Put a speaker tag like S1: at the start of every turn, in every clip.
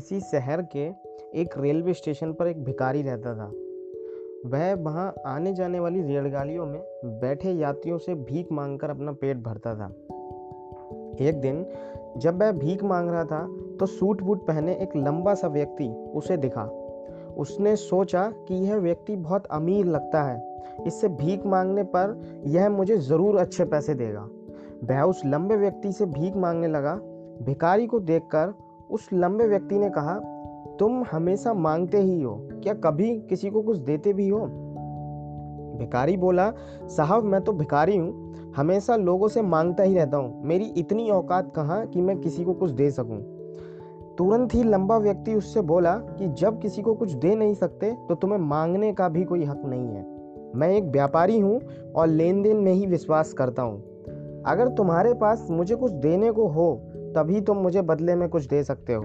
S1: किसी शहर के एक रेलवे स्टेशन पर एक भिखारी रहता था। वह वहाँ आने जाने वाली रेलगाड़ियों में बैठे यात्रियों से भीख मांगकर अपना पेट भरता था। एक दिन जब वह भीख मांग रहा था तो सूट बूट पहने एक लंबा सा व्यक्ति उसे दिखा। उसने सोचा कि यह व्यक्ति बहुत अमीर लगता है। इससे भीख मांगने पर यह मुझे ज़रूर अच्छे पैसे देगा। वह उस लंबे व्यक्ति से भीख मांगने लगा। भिखारी को देखकर उस लंबे व्यक्ति ने कहा, तुम हमेशा मांगते ही हो, क्या कभी किसी को कुछ देते भी हो? भिखारी बोला, साहब, मैं तो भिखारी हूँ, हमेशा लोगों से माँगता ही रहता हूँ, मेरी इतनी औकात कहाँ कि मैं किसी को कुछ दे सकूँ? तुरंत ही लंबा व्यक्ति उससे बोला कि, जब किसी को कुछ दे नहीं सकते तो तुम्हें मांगने का भी कोई हक नहीं है। मैं एक व्यापारी हूँ और लेन देन में ही विश्वास करता हूँ। अगर तुम्हारे पास मुझे कुछ देने को हो तभी तुम मुझे बदले में कुछ दे सकते हो।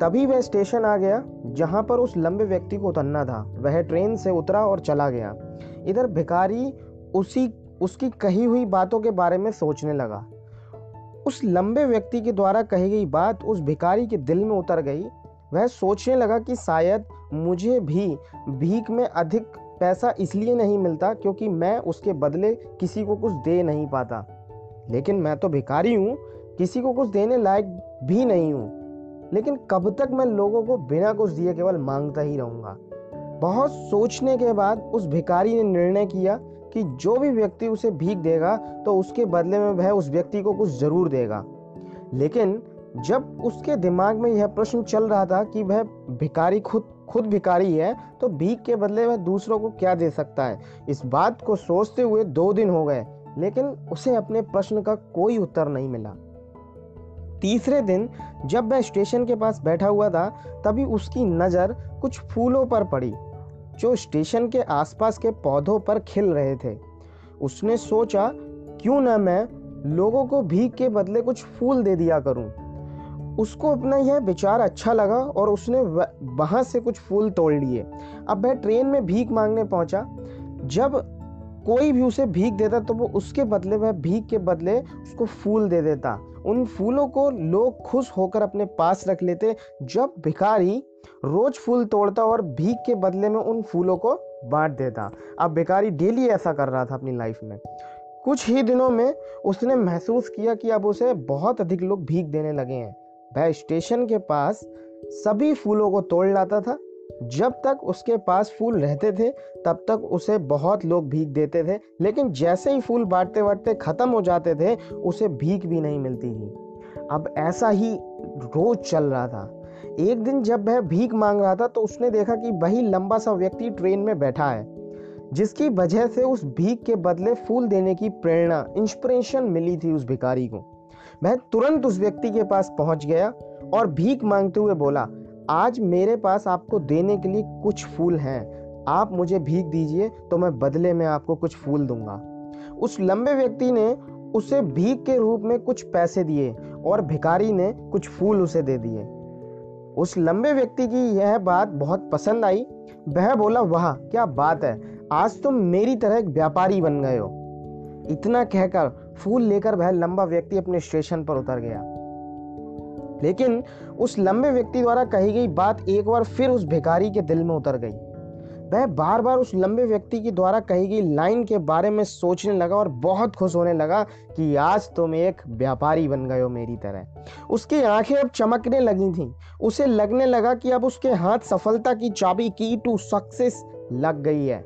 S1: तभी वह स्टेशन आ गया, जहाँ पर उस लंबे व्यक्ति को उतरना था। वह ट्रेन से उतरा और चला गया। इधर भिखारी उसी, उसकी कही हुई बातों के बारे में सोचने लगा। उस लंबे व्यक्ति के द्वारा कही गई बात उस भिखारी के दिल में उतर गई। वह सोचने लगा कि शायद मुझे भी भीख में अधिक पैसा इसलिए नहीं मिलता क्योंकि मैं उसके बदले किसी को कुछ दे नहीं पाता। लेकिन मैं तो भिखारी हूँ किसी को कुछ देने लायक भी नहीं हूँ। लेकिन कब तक मैं लोगों को बिना कुछ दिए केवल माँगता ही रहूँगा। बहुत सोचने के बाद उस भिखारी ने निर्णय किया कि जो भी व्यक्ति उसे भीख देगा तो उसके बदले में वह उस व्यक्ति को कुछ ज़रूर देगा। लेकिन जब उसके दिमाग में यह प्रश्न चल रहा था कि वह भिखारी खुद खुद भिकारी है तो भीख के बदले वह दूसरों को क्या दे सकता है? इस बात को सोचते हुए दो दिन हो गए, लेकिन उसे अपने प्रश्न का कोई उत्तर नहीं मिला। तीसरे दिन जब वह स्टेशन के पास बैठा हुआ था, तभी उसकी नज़र कुछ फूलों पर पड़ी, जो स्टेशन के आसपास के पौधों पर खिल रहे थे। उसने सोचा, क्यों ना मैं लोगों को भीख के बदले कुछ फूल दे दिया करूँ? उसको अपना यह विचार अच्छा लगा और उसने वहाँ से कुछ फूल तोड़ लिए। अब वह ट्रेन में भीख मांगने पहुँचा। जब कोई भी उसे भीख देता तो वो उसके बदले, वह भीख के बदले उसको फूल दे देता। उन फूलों को लोग खुश होकर अपने पास रख लेते जब भिखारी रोज फूल तोड़ता और भीख के बदले में उन फूलों को बांट देता। अब भिखारी डेली ऐसा कर रहा था अपनी लाइफ में। कुछ ही दिनों में उसने महसूस किया कि अब उसे बहुत अधिक लोग भीख देने लगे हैं। वह स्टेशन के पास सभी फूलों को तोड़ लाता था जब तक उसके पास फूल रहते थे, तब तक उसे बहुत लोग भीख देते थे। लेकिन जैसे ही फूल बांटते बांटते ख़त्म हो जाते थे, उसे भीख भी नहीं मिलती थी। अब ऐसा ही रोज चल रहा था। एक दिन जब वह भीख मांग रहा था तो उसने देखा कि वही लंबा सा व्यक्ति ट्रेन में बैठा है, जिसकी वजह से उस भीख के बदले फूल देने की प्रेरणा इंस्पिरेशन मिली थी उस भिखारी को। वह तुरंत उस व्यक्ति के पास पहुँच गया और भीख मांगते हुए बोला आज मेरे पास आपको देने के लिए कुछ फूल हैं। आप मुझे भीख दीजिए तो मैं बदले में आपको कुछ फूल दूँगा। उस लंबे व्यक्ति ने उसे भीख के रूप में कुछ पैसे दिए और भिखारी ने कुछ फूल उसे दे दिए। उस लंबे व्यक्ति की यह बात बहुत पसंद आई। वह बोला, वाह, क्या बात है। आज तुम मेरी तरह एक व्यापारी बन गए हो। इतना कहकर फूल लेकर वह लंबा व्यक्ति अपने स्टेशन पर उतर गया। लेकिन उस लंबे व्यक्ति द्वारा कही गई बात एक बार फिर उस भिखारी के दिल में उतर गई। वह बार बार उस लंबे व्यक्ति के द्वारा कही गई लाइन के बारे में सोचने लगा और बहुत खुश होने लगा कि आज तुम एक व्यापारी बन गए हो मेरी तरह। उसकी आँखें अब चमकने लगी थीं। उसे लगने लगा कि अब उसके हाथ सफलता की चाबी की टू सक्सेस लग गई है,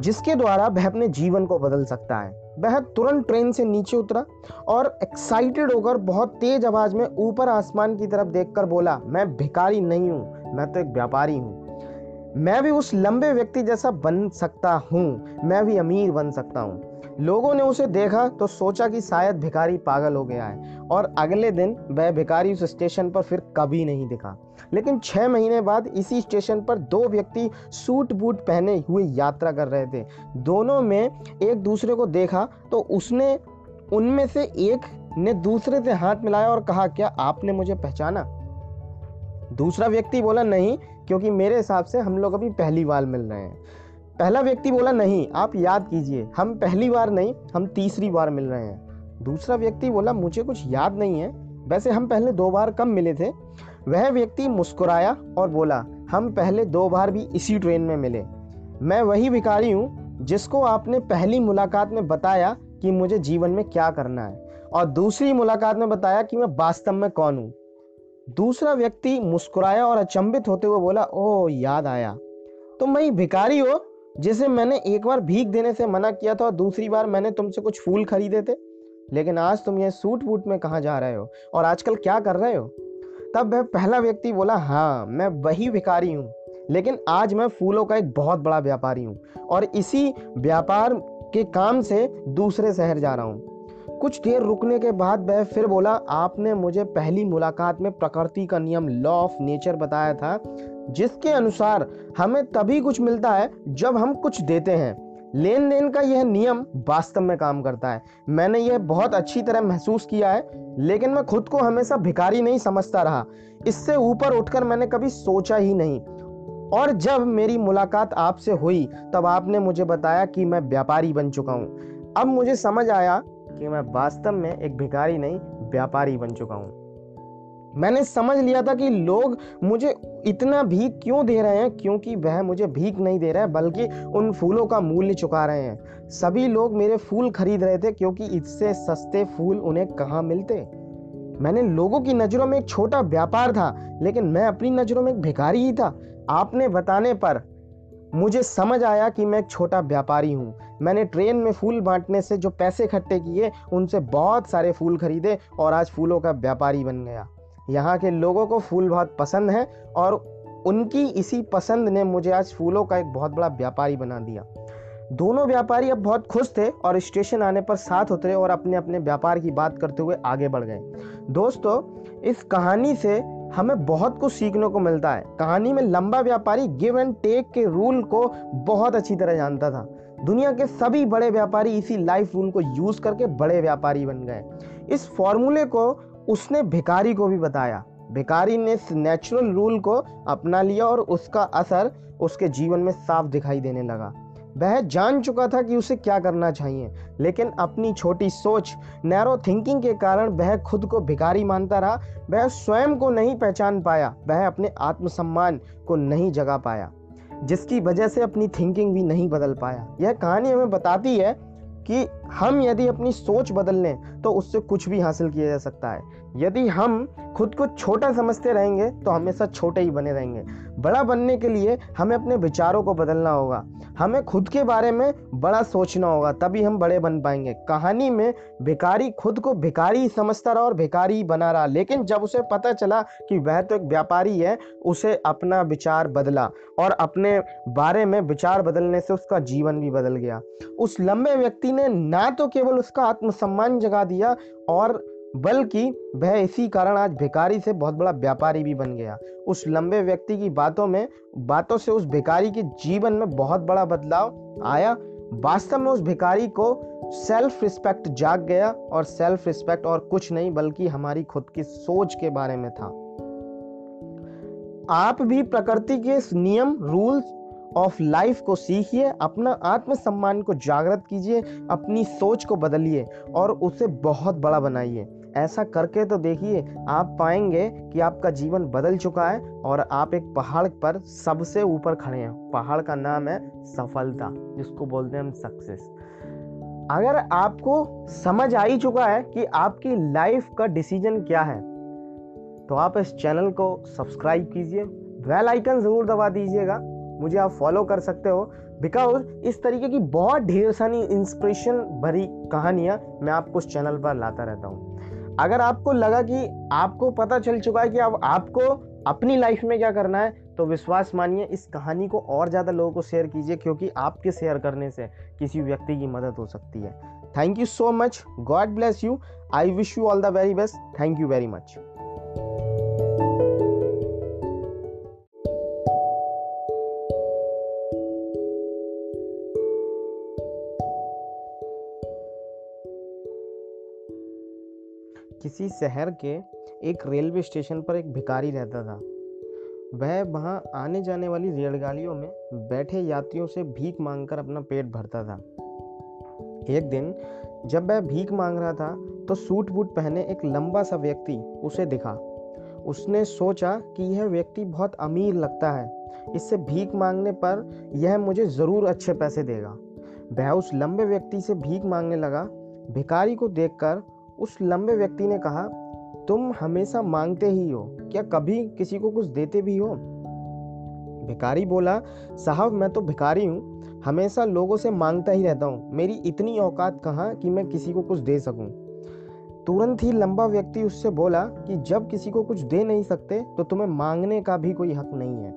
S1: जिसके द्वारा वह अपने जीवन को बदल सकता है। वह तुरंत ट्रेन से नीचे उतरा और एक्साइटेड होकर बहुत तेज आवाज़ में ऊपर आसमान की तरफ़ देखकर बोला, मैं भिकारी नहीं हूँ, मैं तो एक व्यापारी हूँ। मैं भी उस लंबे व्यक्ति जैसा बन सकता हूँ, मैं भी अमीर बन सकता हूँ। लोगों ने उसे देखा तो सोचा कि शायद भिखारी पागल हो गया है और अगले दिन वह भिखारी उस स्टेशन पर फिर कभी नहीं दिखा। लेकिन छह महीने बाद इसी स्टेशन पर दो व्यक्ति सूट बूट पहने हुए यात्रा कर रहे थे। दोनों में एक दूसरे को देखा तो उसने उनमें से एक ने दूसरे से हाथ मिलाया और कहा, क्या आपने मुझे पहचाना? दूसरा व्यक्ति बोला, नहीं, क्योंकि मेरे हिसाब से हम लोग अभी पहली बार मिल रहे हैं। पहला व्यक्ति बोला, नहीं, आप याद कीजिए, हम पहली बार नहीं, हम तीसरी बार मिल रहे हैं। दूसरा व्यक्ति बोला, मुझे कुछ याद नहीं है, वैसे हम पहले दो बार कम मिले थे वह व्यक्ति मुस्कुराया और बोला, हम पहले दो बार भी इसी ट्रेन में मिले। मैं वही भिखारी हूँ जिसको आपने पहली मुलाकात में बताया कि मुझे जीवन में क्या करना है और दूसरी मुलाकात में बताया कि मैं वास्तव में कौन हूँ। दूसरा व्यक्ति मुस्कुराया और अचंभित होते हुए बोला, ओह, याद आया। तुम वही भिखारी हो जिसे मैंने एक बार भीख देने से मना किया था और दूसरी बार मैंने तुमसे कुछ फूल खरीदे थे। लेकिन आज तुम ये सूट वूट में कहाँ जा रहे हो और आजकल क्या कर रहे हो? तब वह पहला व्यक्ति बोला हाँ मैं वही भिखारी हूँ, लेकिन आज मैं फूलों का एक बहुत बड़ा व्यापारी हूँ और इसी व्यापार के काम से दूसरे शहर जा रहा हूँ। कुछ देर रुकने के बाद वह फिर बोला, आपने मुझे पहली मुलाकात में प्रकृति का नियम लॉ ऑफ़ नेचर बताया था, जिसके अनुसार हमें तभी कुछ मिलता है जब हम कुछ देते हैं। लेन देन का यह नियम वास्तव में काम करता है। मैंने यह बहुत अच्छी तरह महसूस किया है, लेकिन मैं खुद को हमेशा भिखारी नहीं समझता रहा। इससे ऊपर उठकर मैंने कभी सोचा ही नहीं। और जब मेरी मुलाकात आपसे हुई, तब आपने मुझे बताया कि मैं व्यापारी बन चुका हूँ। अब मुझे समझ आया कि मैं वास्तव में एक भिखारी नहीं, व्यापारी बन चुका हूँ। मैंने समझ लिया था कि लोग मुझे इतना भीख क्यों दे रहे हैं, क्योंकि वह मुझे भीख नहीं दे रहे हैं बल्कि उन फूलों का मूल्य चुका रहे हैं। सभी लोग मेरे फूल खरीद रहे थे, क्योंकि इससे सस्ते फूल उन्हें कहाँ मिलते? मैंने लोगों की नज़रों में एक छोटा व्यापार था, लेकिन मैं अपनी नज़रों में एक भिखारी ही था। आपने बताने पर मुझे समझ आया कि मैं एक छोटा व्यापारी हूँ। मैंने ट्रेन में फूल बांटने से जो पैसे इकट्ठे किए, उनसे बहुत सारे फूल खरीदे और आज फूलों का व्यापारी बन गया। यहाँ के लोगों को फूल बहुत पसंद है और उनकी इसी पसंद ने मुझे आज फूलों का एक बहुत बड़ा व्यापारी बना दिया। दोनों व्यापारी अब बहुत खुश थे और स्टेशन आने पर साथ उतरे और अपने अपने व्यापार की बात करते हुए आगे बढ़ गए। दोस्तों, इस कहानी से हमें बहुत कुछ सीखने को मिलता है। कहानी में लंबा व्यापारी गिव एंड टेक के रूल को बहुत अच्छी तरह जानता था। दुनिया के सभी बड़े व्यापारी इसी लाइफ रूल को यूज़ करके बड़े व्यापारी बन गए। इस फॉर्मूले को उसने भिकारी को भी बताया। भिकारी ने इस नेचुरल रूल को अपना लिया और उसका असर उसके जीवन में साफ़ दिखाई देने लगा। वह जान चुका था कि उसे क्या करना चाहिए, लेकिन अपनी छोटी सोच नैरो थिंकिंग के कारण वह खुद को भिकारी मानता रहा। वह स्वयं को नहीं पहचान पाया, वह अपने आत्मसम्मान को नहीं जगा पाया, जिसकी वजह से अपनी थिंकिंग भी नहीं बदल पाया। यह कहानी हमें बताती है कि हम यदि अपनी सोच बदल लें तो उससे कुछ भी हासिल किया जा सकता है। यदि हम खुद को छोटा समझते रहेंगे तो हमेशा छोटे ही बने रहेंगे। बड़ा बनने के लिए हमें अपने विचारों को बदलना होगा। हमें खुद के बारे में बड़ा सोचना होगा, तभी हम बड़े बन पाएँगे। कहानी में भिकारी खुद को भिकारी समझता रहा और भिकारी बना रहा, लेकिन जब उसे पता चला कि वह तो एक व्यापारी है, उसे अपना विचार बदला और अपने बारे में विचार बदलने से उसका जीवन भी बदल गया। उस लंबे व्यक्ति ने ना तो केवल उसका आत्मसम्मान जगा दिया और बल्कि वह इसी कारण आज भिकारी से बहुत बड़ा व्यापारी भी बन गया। उस लंबे व्यक्ति की बातों में, बातों से उस भिकारी के जीवन में बहुत बड़ा बदलाव आया। वास्तव में उस भिकारी को सेल्फ रिस्पेक्ट जाग गया और सेल्फ रिस्पेक्ट और कुछ नहीं, बल्कि हमारी खुद की सोच के बारे में था। आप भी प्रकृति के नियम रूल्स ऑफ़ लाइफ को सीखिए, अपना आत्मसम्मान को जागृत कीजिए, अपनी सोच को बदलिए और उसे बहुत बड़ा बनाइए। ऐसा करके तो देखिए, आप पाएँगे कि आपका जीवन बदल चुका है और आप एक पहाड़ पर सबसे ऊपर खड़े हैं। पहाड़ का नाम है सफलता, जिसको बोलते हैं हम सक्सेस अगर आपको समझ आ ही चुका है कि आपकी लाइफ का डिसीज़न क्या है तो आप इस चैनल को सब्सक्राइब कीजिए बेल आइकन ज़रूर दबा दीजिएगा, मुझे आप फॉलो कर सकते हो बिकॉज़ इस तरीके की बहुत ढेर सारी इंस्पिरेशन भरी कहानियाँ मैं आपको उस चैनल पर लाता रहता हूँ। अगर आपको लगा कि आपको पता चल चुका है कि अब आपको अपनी लाइफ में क्या करना है तो विश्वास मानिए, इस कहानी को और ज़्यादा लोगों को शेयर कीजिए, क्योंकि आपके शेयर करने से किसी व्यक्ति की मदद हो सकती है। Thank you so much God bless you I wish you all the very best thank you very much किसी शहर के एक रेलवे स्टेशन पर एक भिखारी रहता था। वह वहाँ आने जाने वाली रेलगाड़ियों में बैठे यात्रियों से भीख मांगकर अपना पेट भरता था। एक दिन जब वह भीख मांग रहा था तो सूट बूट पहने एक लंबा सा व्यक्ति उसे दिखा। उसने सोचा कि यह व्यक्ति बहुत अमीर लगता है। इससे भीख मांगने पर यह मुझे ज़रूर अच्छे पैसे देगा। वह उस लंबे व्यक्ति से भीख मांगने लगा। भिखारी को देखकर उस लंबे व्यक्ति ने कहा, तुम हमेशा मांगते ही हो, क्या कभी किसी को कुछ देते भी हो? भिखारी बोला, साहब, मैं तो भिखारी हूँ, हमेशा लोगों से माँगता ही रहता हूँ, मेरी इतनी औकात कहाँ कि मैं किसी को कुछ दे सकूँ? तुरंत ही लंबा व्यक्ति उससे बोला कि, जब किसी को कुछ दे नहीं सकते तो तुम्हें मांगने का भी कोई हक नहीं है।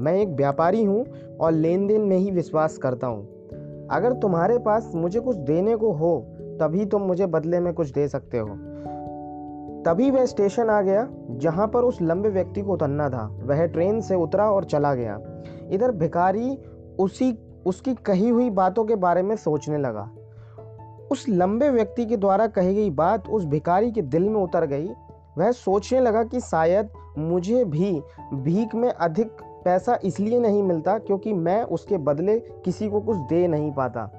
S1: मैं एक व्यापारी हूँ और लेन देन में ही विश्वास करता हूँ। अगर तुम्हारे पास मुझे कुछ देने को हो तभी तुम मुझे बदले में कुछ दे सकते हो। तभी वह स्टेशन आ गया, जहाँ पर उस लंबे व्यक्ति को उतरना था। वह ट्रेन से उतरा और चला गया। इधर भिखारी उसी, उसकी कही हुई बातों के बारे में सोचने लगा। उस लंबे व्यक्ति के द्वारा कही गई बात उस भिखारी के दिल में उतर गई। वह सोचने लगा कि शायद मुझे भी भीख में अधिक पैसा इसलिए नहीं मिलता क्योंकि मैं उसके बदले किसी को कुछ दे नहीं पाता।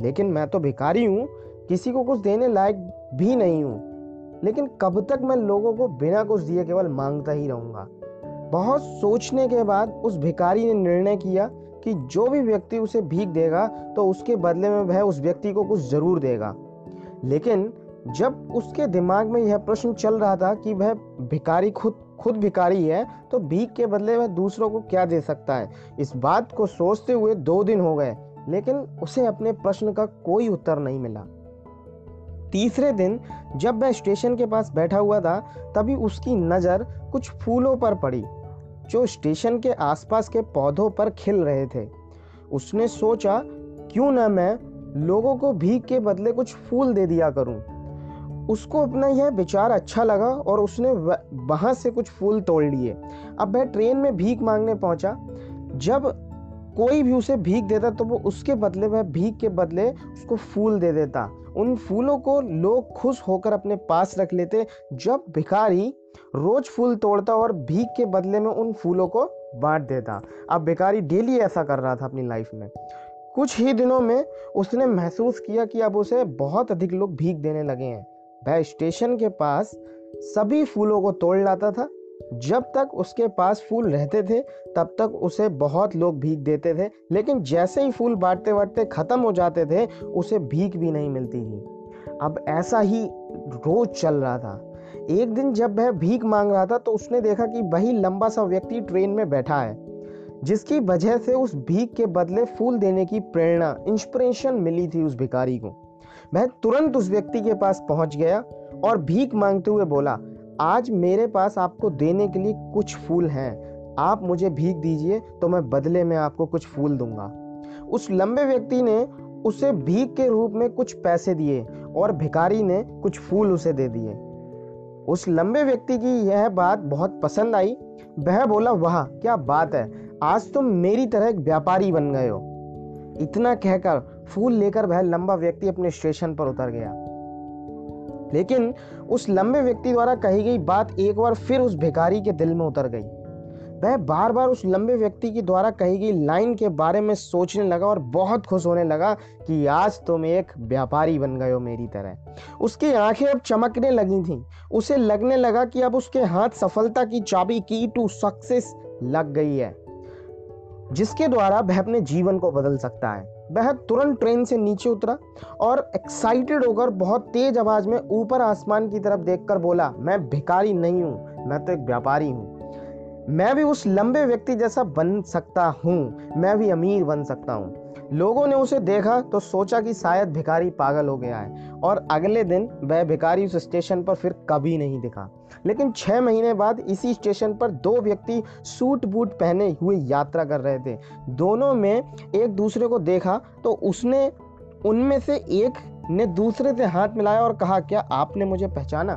S1: लेकिन मैं तो भिखारी हूँ किसी को कुछ देने लायक भी नहीं हूँ। लेकिन कब तक मैं लोगों को बिना कुछ दिए केवल माँगता ही रहूँगा। बहुत सोचने के बाद उस भिखारी ने निर्णय किया कि जो भी व्यक्ति उसे भीख देगा तो उसके बदले में वह उस व्यक्ति को कुछ ज़रूर देगा। लेकिन जब उसके दिमाग में यह प्रश्न चल रहा था कि वह भिखारी खुद खुद भिकारी है तो भीख के बदले वह दूसरों को क्या दे सकता है? इस बात को सोचते हुए दो दिन हो गए, लेकिन उसे अपने प्रश्न का कोई उत्तर नहीं मिला। तीसरे दिन जब वह स्टेशन के पास बैठा हुआ था, तभी उसकी नज़र कुछ फूलों पर पड़ी, जो स्टेशन के आसपास के पौधों पर खिल रहे थे। उसने सोचा, क्यों ना मैं लोगों को भीख के बदले कुछ फूल दे दिया करूँ? उसको अपना यह विचार अच्छा लगा और उसने वहाँ से कुछ फूल तोड़ लिए। अब वह ट्रेन में भीख मांगने पहुँचा। जब कोई भी उसे भीख देता तो वो उसके बदले, वह भीख के बदले उसको फूल दे देता। उन फूलों को लोग खुश होकर अपने पास रख लेते। जब भिखारी रोज फूल तोड़ता और भीख के बदले में उन फूलों को बांट देता। अब भिखारी डेली ऐसा कर रहा था अपनी लाइफ में। कुछ ही दिनों में उसने महसूस किया कि अब उसे बहुत अधिक लोग भीख देने लगे हैं। वह स्टेशन के पास सभी फूलों को तोड़ लाता था। जब तक उसके पास फूल रहते थे, तब तक उसे बहुत लोग भीख देते थे। लेकिन जैसे ही फूल बांटते बांटते ख़त्म हो जाते थे, उसे भीख भी नहीं मिलती थी। अब ऐसा ही रोज चल रहा था। एक दिन जब वह भीख मांग रहा था तो उसने देखा कि वही लंबा सा व्यक्ति ट्रेन में बैठा है, जिसकी वजह से उस भीख के बदले फूल देने की प्रेरणा इंस्पिरेशन मिली थी उस भिखारी को। वह तुरंत उस व्यक्ति के पास पहुँच गया और भीख मांगते हुए बोला आज मेरे पास आपको देने के लिए कुछ फूल हैं। आप मुझे भीख दीजिए तो मैं बदले में आपको कुछ फूल दूँगा। उस लंबे व्यक्ति ने उसे भीख के रूप में कुछ पैसे दिए और भिखारी ने कुछ फूल उसे दे दिए। उस लंबे व्यक्ति की यह बात बहुत पसंद आई। वह बोला, वाह, क्या बात है। आज तुम मेरी तरह एक व्यापारी बन गए हो। इतना कहकर फूल लेकर वह लंबा व्यक्ति अपने स्टेशन पर उतर गया। लेकिन उस लंबे व्यक्ति द्वारा कही गई बात एक बार फिर उस भिखारी के दिल में उतर गई। वह बार बार उस लंबे व्यक्ति की द्वारा कही गई लाइन के बारे में सोचने लगा और बहुत खुश होने लगा कि आज तुम एक व्यापारी बन गए हो मेरी तरह। उसकी आँखें अब चमकने लगी थीं। उसे लगने लगा कि अब उसके हाथ सफलता की चाबी की टू सक्सेस लग गई है, जिसके द्वारा वह अपने जीवन को बदल सकता है। वह तुरंत ट्रेन से नीचे उतरा और एक्साइटेड होकर बहुत तेज आवाज़ में ऊपर आसमान की तरफ़ देखकर बोला, मैं भिकारी नहीं हूँ, मैं तो एक व्यापारी हूँ। मैं भी उस लंबे व्यक्ति जैसा बन सकता हूँ, मैं भी अमीर बन सकता हूँ। लोगों ने उसे देखा तो सोचा कि शायद भिखारी पागल हो गया है और अगले दिन वह भिखारी उस स्टेशन पर फिर कभी नहीं दिखा। लेकिन छः महीने बाद इसी स्टेशन पर दो व्यक्ति सूट बूट पहने हुए यात्रा कर रहे थे। दोनों में एक दूसरे को देखा तो उसने उनमें से एक ने दूसरे से हाथ मिलाया और कहा, क्या आपने मुझे पहचाना?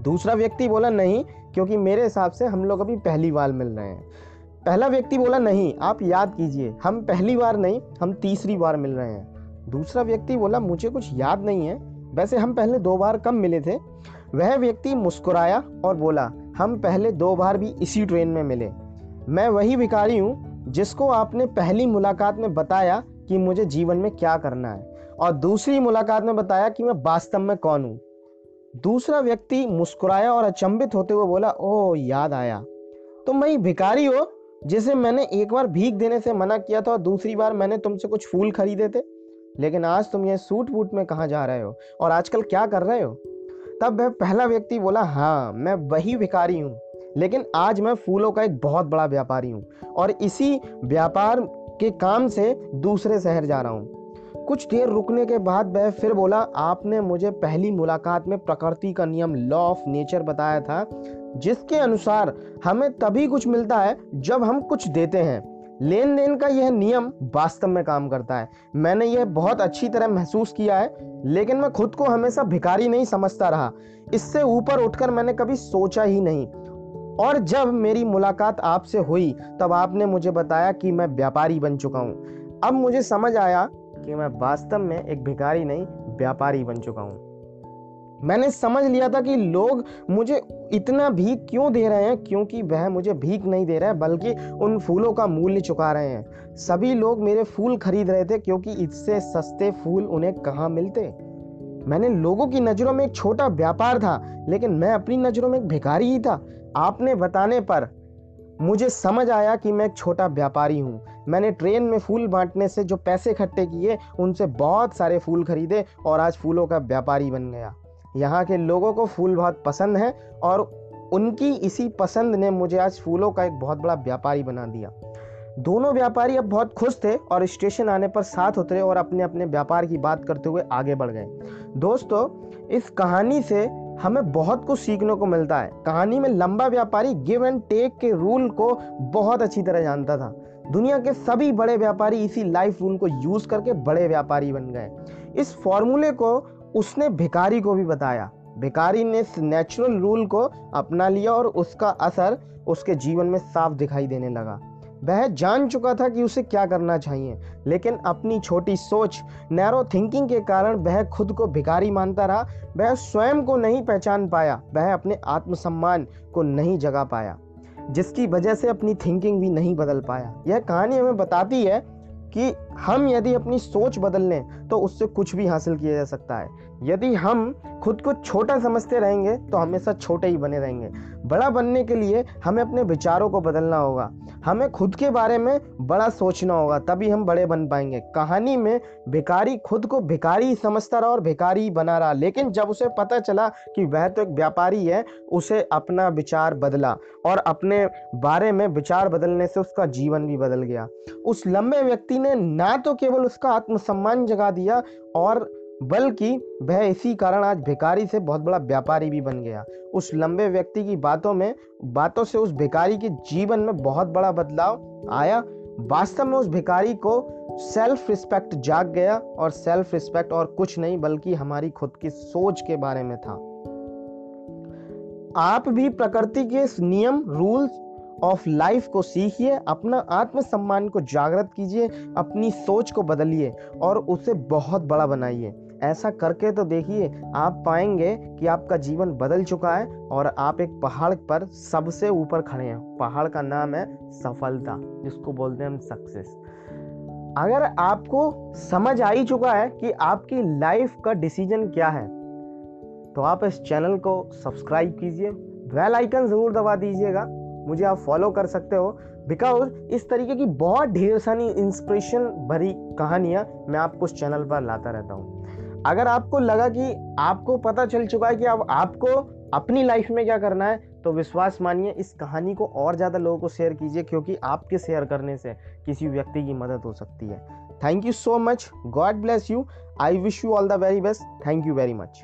S1: दूसरा व्यक्ति बोला, नहीं, क्योंकि मेरे हिसाब से हम लोग अभी पहली बार मिल रहे हैं। पहला व्यक्ति बोला, नहीं, आप याद कीजिए, हम पहली बार नहीं, हम तीसरी बार मिल रहे हैं। दूसरा व्यक्ति बोला, मुझे कुछ याद नहीं है, वैसे हम पहले दो बार कम मिले थे? वह व्यक्ति मुस्कुराया और बोला, हम पहले दो बार भी इसी ट्रेन में मिले। मैं वही भिखारी हूँ, जिसको आपने पहली मुलाकात में बताया कि मुझे जीवन में क्या करना है, और दूसरी मुलाकात में बताया कि मैं वास्तव में कौन हूँ। दूसरा व्यक्ति मुस्कुराया और अचंभित होते हुए बोला, ओह, याद आया। तुम वही भिखारी हो जिसे मैंने एक बार भीख देने से मना किया था और दूसरी बार मैंने तुमसे कुछ फूल खरीदे थे। लेकिन आज तुम ये सूट वूट में कहाँ जा रहे हो? और आजकल क्या कर रहे हो? तब वह पहला व्यक्ति बोला हाँ मैं वही भिखारी हूँ। लेकिन आज मैं फूलों का एक बहुत बड़ा व्यापारी हूँ और इसी व्यापार के काम से दूसरे शहर जा रहा हूँ। कुछ देर रुकने के बाद वह फिर बोला, आपने मुझे पहली मुलाकात में प्रकृति का नियम लॉ ऑफ़ नेचर बताया था जिसके अनुसार हमें तभी कुछ मिलता है जब हम कुछ देते हैं। लेन देन का यह नियम वास्तव में काम करता है। मैंने यह बहुत अच्छी तरह महसूस किया है, लेकिन मैं खुद को हमेशा भिखारी नहीं समझता रहा। इससे ऊपर उठकर मैंने कभी सोचा ही नहीं। और जब मेरी मुलाकात आपसे हुई, तब आपने मुझे बताया कि मैं व्यापारी बन चुका हूँ। अब मुझे समझ आया कि मैं वास्तव में एक भिखारी नहीं, व्यापारी बन चुका हूँ। मैंने समझ लिया था कि लोग मुझे इतना भीख क्यों दे रहे हैं, क्योंकि वह मुझे भीख नहीं दे रहे हैं, बल्कि उन फूलों का मूल्य चुका रहे हैं। सभी लोग मेरे फूल खरीद रहे थे, क्योंकि इससे सस्ते फूल उन्हें कहाँ मिलते? मैंने लोगों की नज़रों में एक छोटा व्यापार था, लेकिन मैं अपनी नज़रों में एक भिखारी ही था। आपने बताने पर मुझे समझ आया कि मैं एक छोटा व्यापारी हूँ। मैंने ट्रेन में फूल बांटने से जो पैसे इकट्ठे किए, उनसे बहुत सारे फूल खरीदे और आज फूलों का व्यापारी बन गया। यहाँ के लोगों को फूल बहुत पसंद है और उनकी इसी पसंद ने मुझे आज फूलों का एक बहुत बड़ा व्यापारी बना दिया। दोनों व्यापारी अब बहुत खुश थे और स्टेशन आने पर साथ उतरे और अपने अपने व्यापार की बात करते हुए आगे बढ़ गए। दोस्तों, इस कहानी से हमें बहुत कुछ सीखने को मिलता है। कहानी में लंबा व्यापारी गिव एंड टेक के रूल को बहुत अच्छी तरह जानता था। दुनिया के सभी बड़े व्यापारी इसी लाइफ रूल को यूज़ करके बड़े व्यापारी बन गए। इस फॉर्मूले को उसने भिकारी को भी बताया। भिकारी ने इस नेचुरल रूल को अपना लिया और उसका असर उसके जीवन में साफ़ दिखाई देने लगा। वह जान चुका था कि उसे क्या करना चाहिए, लेकिन अपनी छोटी सोच नैरो थिंकिंग के कारण वह खुद को भिकारी मानता रहा। वह स्वयं को नहीं पहचान पाया, वह अपने आत्मसम्मान को नहीं जगा पाया, जिसकी वजह से अपनी थिंकिंग भी नहीं बदल पाया। यह कहानी हमें बताती है कि हम यदि अपनी सोच बदल लें तो उससे कुछ भी हासिल किया जा सकता है। यदि हम खुद को छोटा समझते रहेंगे तो हमेशा छोटे ही बने रहेंगे। बड़ा बनने के लिए हमें अपने विचारों को बदलना होगा। हमें खुद के बारे में बड़ा सोचना होगा, तभी हम बड़े बन पाएँगे। कहानी में भिकारी खुद को भिकारी समझता रहा और भिकारी बना रहा, लेकिन जब उसे पता चला कि वह तो एक व्यापारी है, उसे अपना विचार बदला और अपने बारे में विचार बदलने से उसका जीवन भी बदल गया। उस लंबे व्यक्ति ने ना तो केवल उसका आत्मसम्मान जगा दिया और बल्कि वह इसी कारण आज भिकारी से बहुत बड़ा व्यापारी भी बन गया। उस लंबे व्यक्ति की बातों में, बातों से उस भिकारी के जीवन में बहुत बड़ा बदलाव आया। वास्तव में उस भिकारी को सेल्फ रिस्पेक्ट जाग गया और सेल्फ रिस्पेक्ट और कुछ नहीं बल्कि हमारी खुद की सोच के बारे में था। आप भी प्रकृति के नियम रूल्स ऑफ़ लाइफ को सीखिए, अपना आत्मसम्मान को जागृत कीजिए, अपनी सोच को बदलिए और उसे बहुत बड़ा बनाइए। ऐसा करके तो देखिए, आप पाएँगे कि आपका जीवन बदल चुका है और आप एक पहाड़ पर सबसे ऊपर खड़े हैं। पहाड़ का नाम है सफलता, जिसको बोलते हैं हम सक्सेस अगर आपको समझ आ ही चुका है कि आपकी लाइफ का डिसीज़न क्या है तो आप इस चैनल को सब्सक्राइब कीजिए बेल आइकन ज़रूर दबा दीजिएगा, मुझे आप फॉलो कर सकते हो बिकॉज़ इस तरीके की बहुत ढेर सारी इंस्पिरेशन भरी कहानियाँ मैं आपको उस चैनल पर लाता रहता हूँ। अगर आपको लगा कि आपको पता चल चुका है कि अब आपको अपनी लाइफ में क्या करना है तो विश्वास मानिए, इस कहानी को और ज़्यादा लोगों को शेयर कीजिए, क्योंकि आपके शेयर करने से किसी व्यक्ति की मदद हो सकती है। Thank you so much God bless you I wish you all the very best thank you very much